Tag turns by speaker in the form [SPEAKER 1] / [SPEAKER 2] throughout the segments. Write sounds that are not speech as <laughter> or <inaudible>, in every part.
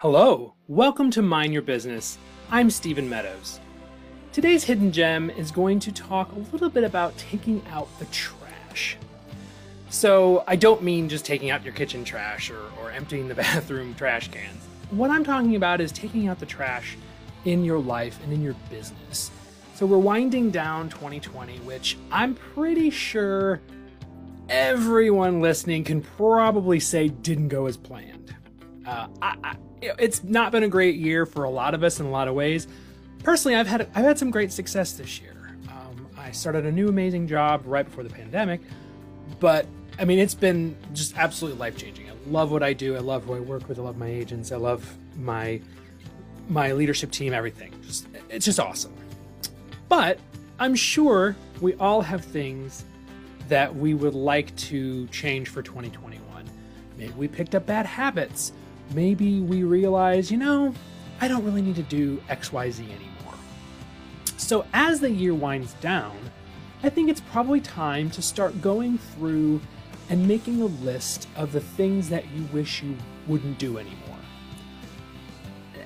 [SPEAKER 1] Hello, welcome to Mind Your Business. I'm Stephen Meadows. Today's hidden gem is going to talk a little bit about taking out the trash. So, I don't mean just taking out your kitchen trash or, or emptying the <laughs> bathroom trash cans. What I'm talking about is taking out the trash in your life and in your business. So, we're winding down 2020, which I'm pretty sure everyone listening can probably say didn't go as planned. Uh, I, I, it's not been a great year for a lot of us in a lot of ways. Personally, I've had I've had some great success this year. Um, I started a new amazing job right before the pandemic, but I mean it's been just absolutely life changing. I love what I do. I love who I work with. I love my agents. I love my my leadership team. Everything. Just it's just awesome. But I'm sure we all have things that we would like to change for 2021. Maybe we picked up bad habits maybe we realize, you know, I don't really need to do XYZ anymore. So as the year winds down, I think it's probably time to start going through and making a list of the things that you wish you wouldn't do anymore.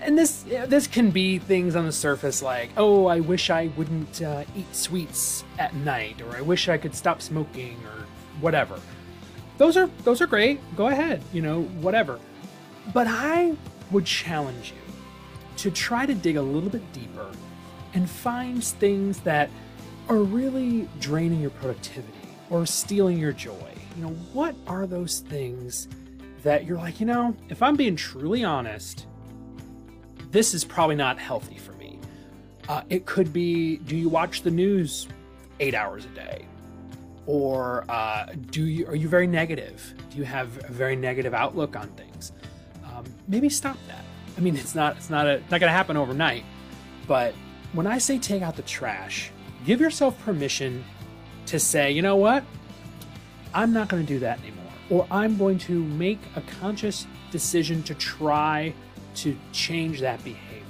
[SPEAKER 1] And this this can be things on the surface like, oh, I wish I wouldn't uh, eat sweets at night, or I wish I could stop smoking, or whatever. Those are those are great. Go ahead, you know, whatever. But I would challenge you to try to dig a little bit deeper and find things that are really draining your productivity or stealing your joy. You know, what are those things that you're like, you know, if I'm being truly honest, this is probably not healthy for me. Uh, it could be do you watch the news eight hours a day? Or uh, do you are you very negative? Do you have a very negative outlook on things? Um, maybe stop that. I mean, it's not it's not a not going to happen overnight, but when I say take out the trash, give yourself permission to say, you know what, I'm not going to do that anymore, or I'm going to make a conscious decision to try to change that behavior.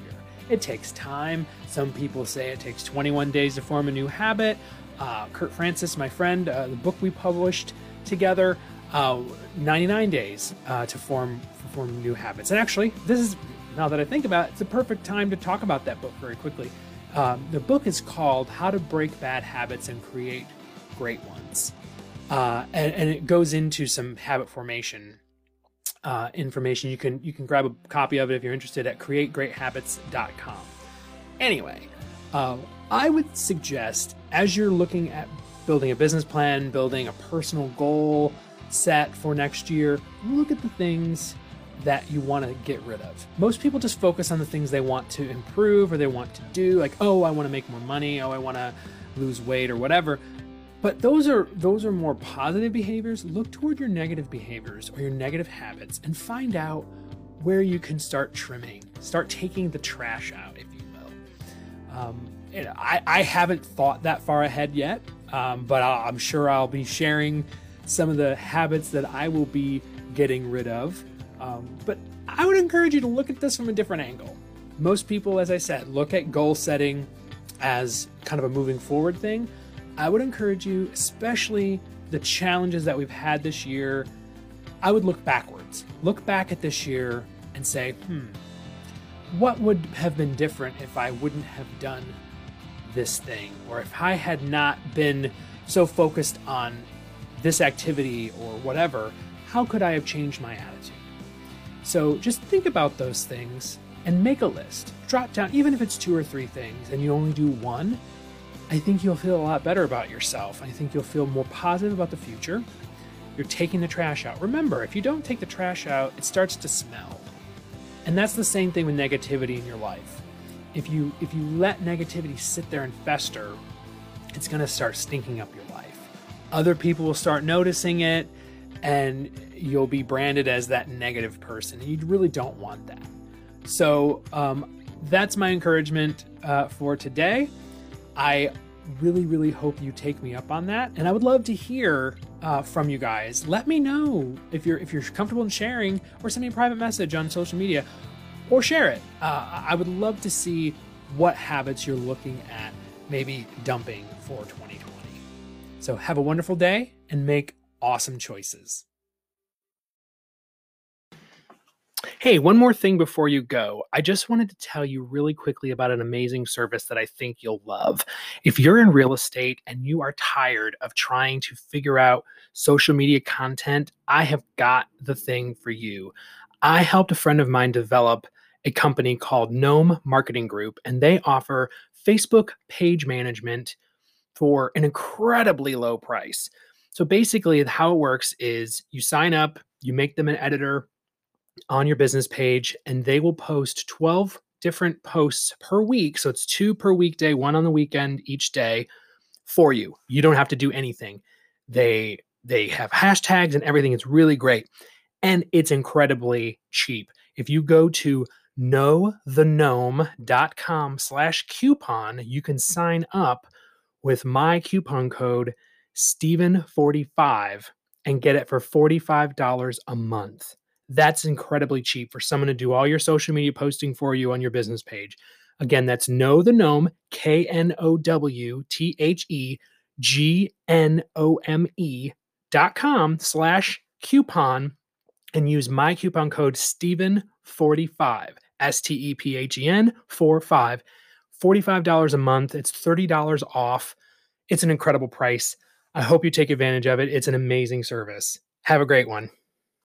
[SPEAKER 1] It takes time. Some people say it takes 21 days to form a new habit. Uh, Kurt Francis, my friend, uh, the book we published together, uh, 99 days uh, to form form new habits. And actually, this is now that I think about it, it's a perfect time to talk about that book very quickly. Um, the book is called How to Break Bad Habits and Create Great Ones. Uh, and, and, it goes into some habit formation uh, information. You can you can grab a copy of it if you're interested at creategreathabits.com. Anyway, uh, I would suggest as you're looking at building a business plan, building a personal goal set for next year, look at the things that you want to get rid of. Most people just focus on the things they want to improve or they want to do, like, oh, I want to make more money, oh, I want to lose weight or whatever. But those are those are more positive behaviors. Look toward your negative behaviors or your negative habits and find out where you can start trimming. Start taking the trash out, if you will. Um, I, I haven't thought that far ahead yet, um, but i I'm sure I'll be sharing some of the habits that I will be getting rid of um, but I would encourage you to look at this from a different angle. Most people, as I said, look at goal setting as kind of a moving forward thing. I would encourage you, especially the challenges that we've had this year, I would look backwards. Look back at this year and say, hmm, what would have been different if I wouldn't have done this thing? Or if I had not been so focused on this activity or whatever, how could I have changed my attitude? So just think about those things and make a list. Drop down, even if it's two or three things, and you only do one, I think you'll feel a lot better about yourself. I think you'll feel more positive about the future. You're taking the trash out. Remember, if you don't take the trash out, it starts to smell. And that's the same thing with negativity in your life. If you if you let negativity sit there and fester, it's going to start stinking up your life. Other people will start noticing it and you'll be branded as that negative person. And you really don't want that. So um, that's my encouragement uh, for today. I really, really hope you take me up on that, and I would love to hear uh, from you guys. Let me know if you're if you're comfortable in sharing, or send me a private message on social media, or share it. Uh, I would love to see what habits you're looking at, maybe dumping for 2020. So have a wonderful day and make awesome choices. Hey, one more thing before you go. I just wanted to tell you really quickly about an amazing service that I think you'll love. If you're in real estate and you are tired of trying to figure out social media content, I have got the thing for you. I helped a friend of mine develop a company called Gnome Marketing Group, and they offer Facebook page management for an incredibly low price. So basically, how it works is you sign up, you make them an editor on your business page, and they will post 12 different posts per week. So it's two per weekday, one on the weekend each day for you. You don't have to do anything. They they have hashtags and everything. It's really great. And it's incredibly cheap. If you go to knowthegnome.com slash coupon, you can sign up with my coupon code Stephen45 and get it for $45 a month. That's incredibly cheap for someone to do all your social media posting for you on your business page. Again, that's Know the Gnome, K N O W T H E G N O M E dot com slash coupon and use my coupon code Stephen45, S T E P H E N 4 5. $45 a month. It's $30 off. It's an incredible price. I hope you take advantage of it. It's an amazing service. Have a great one.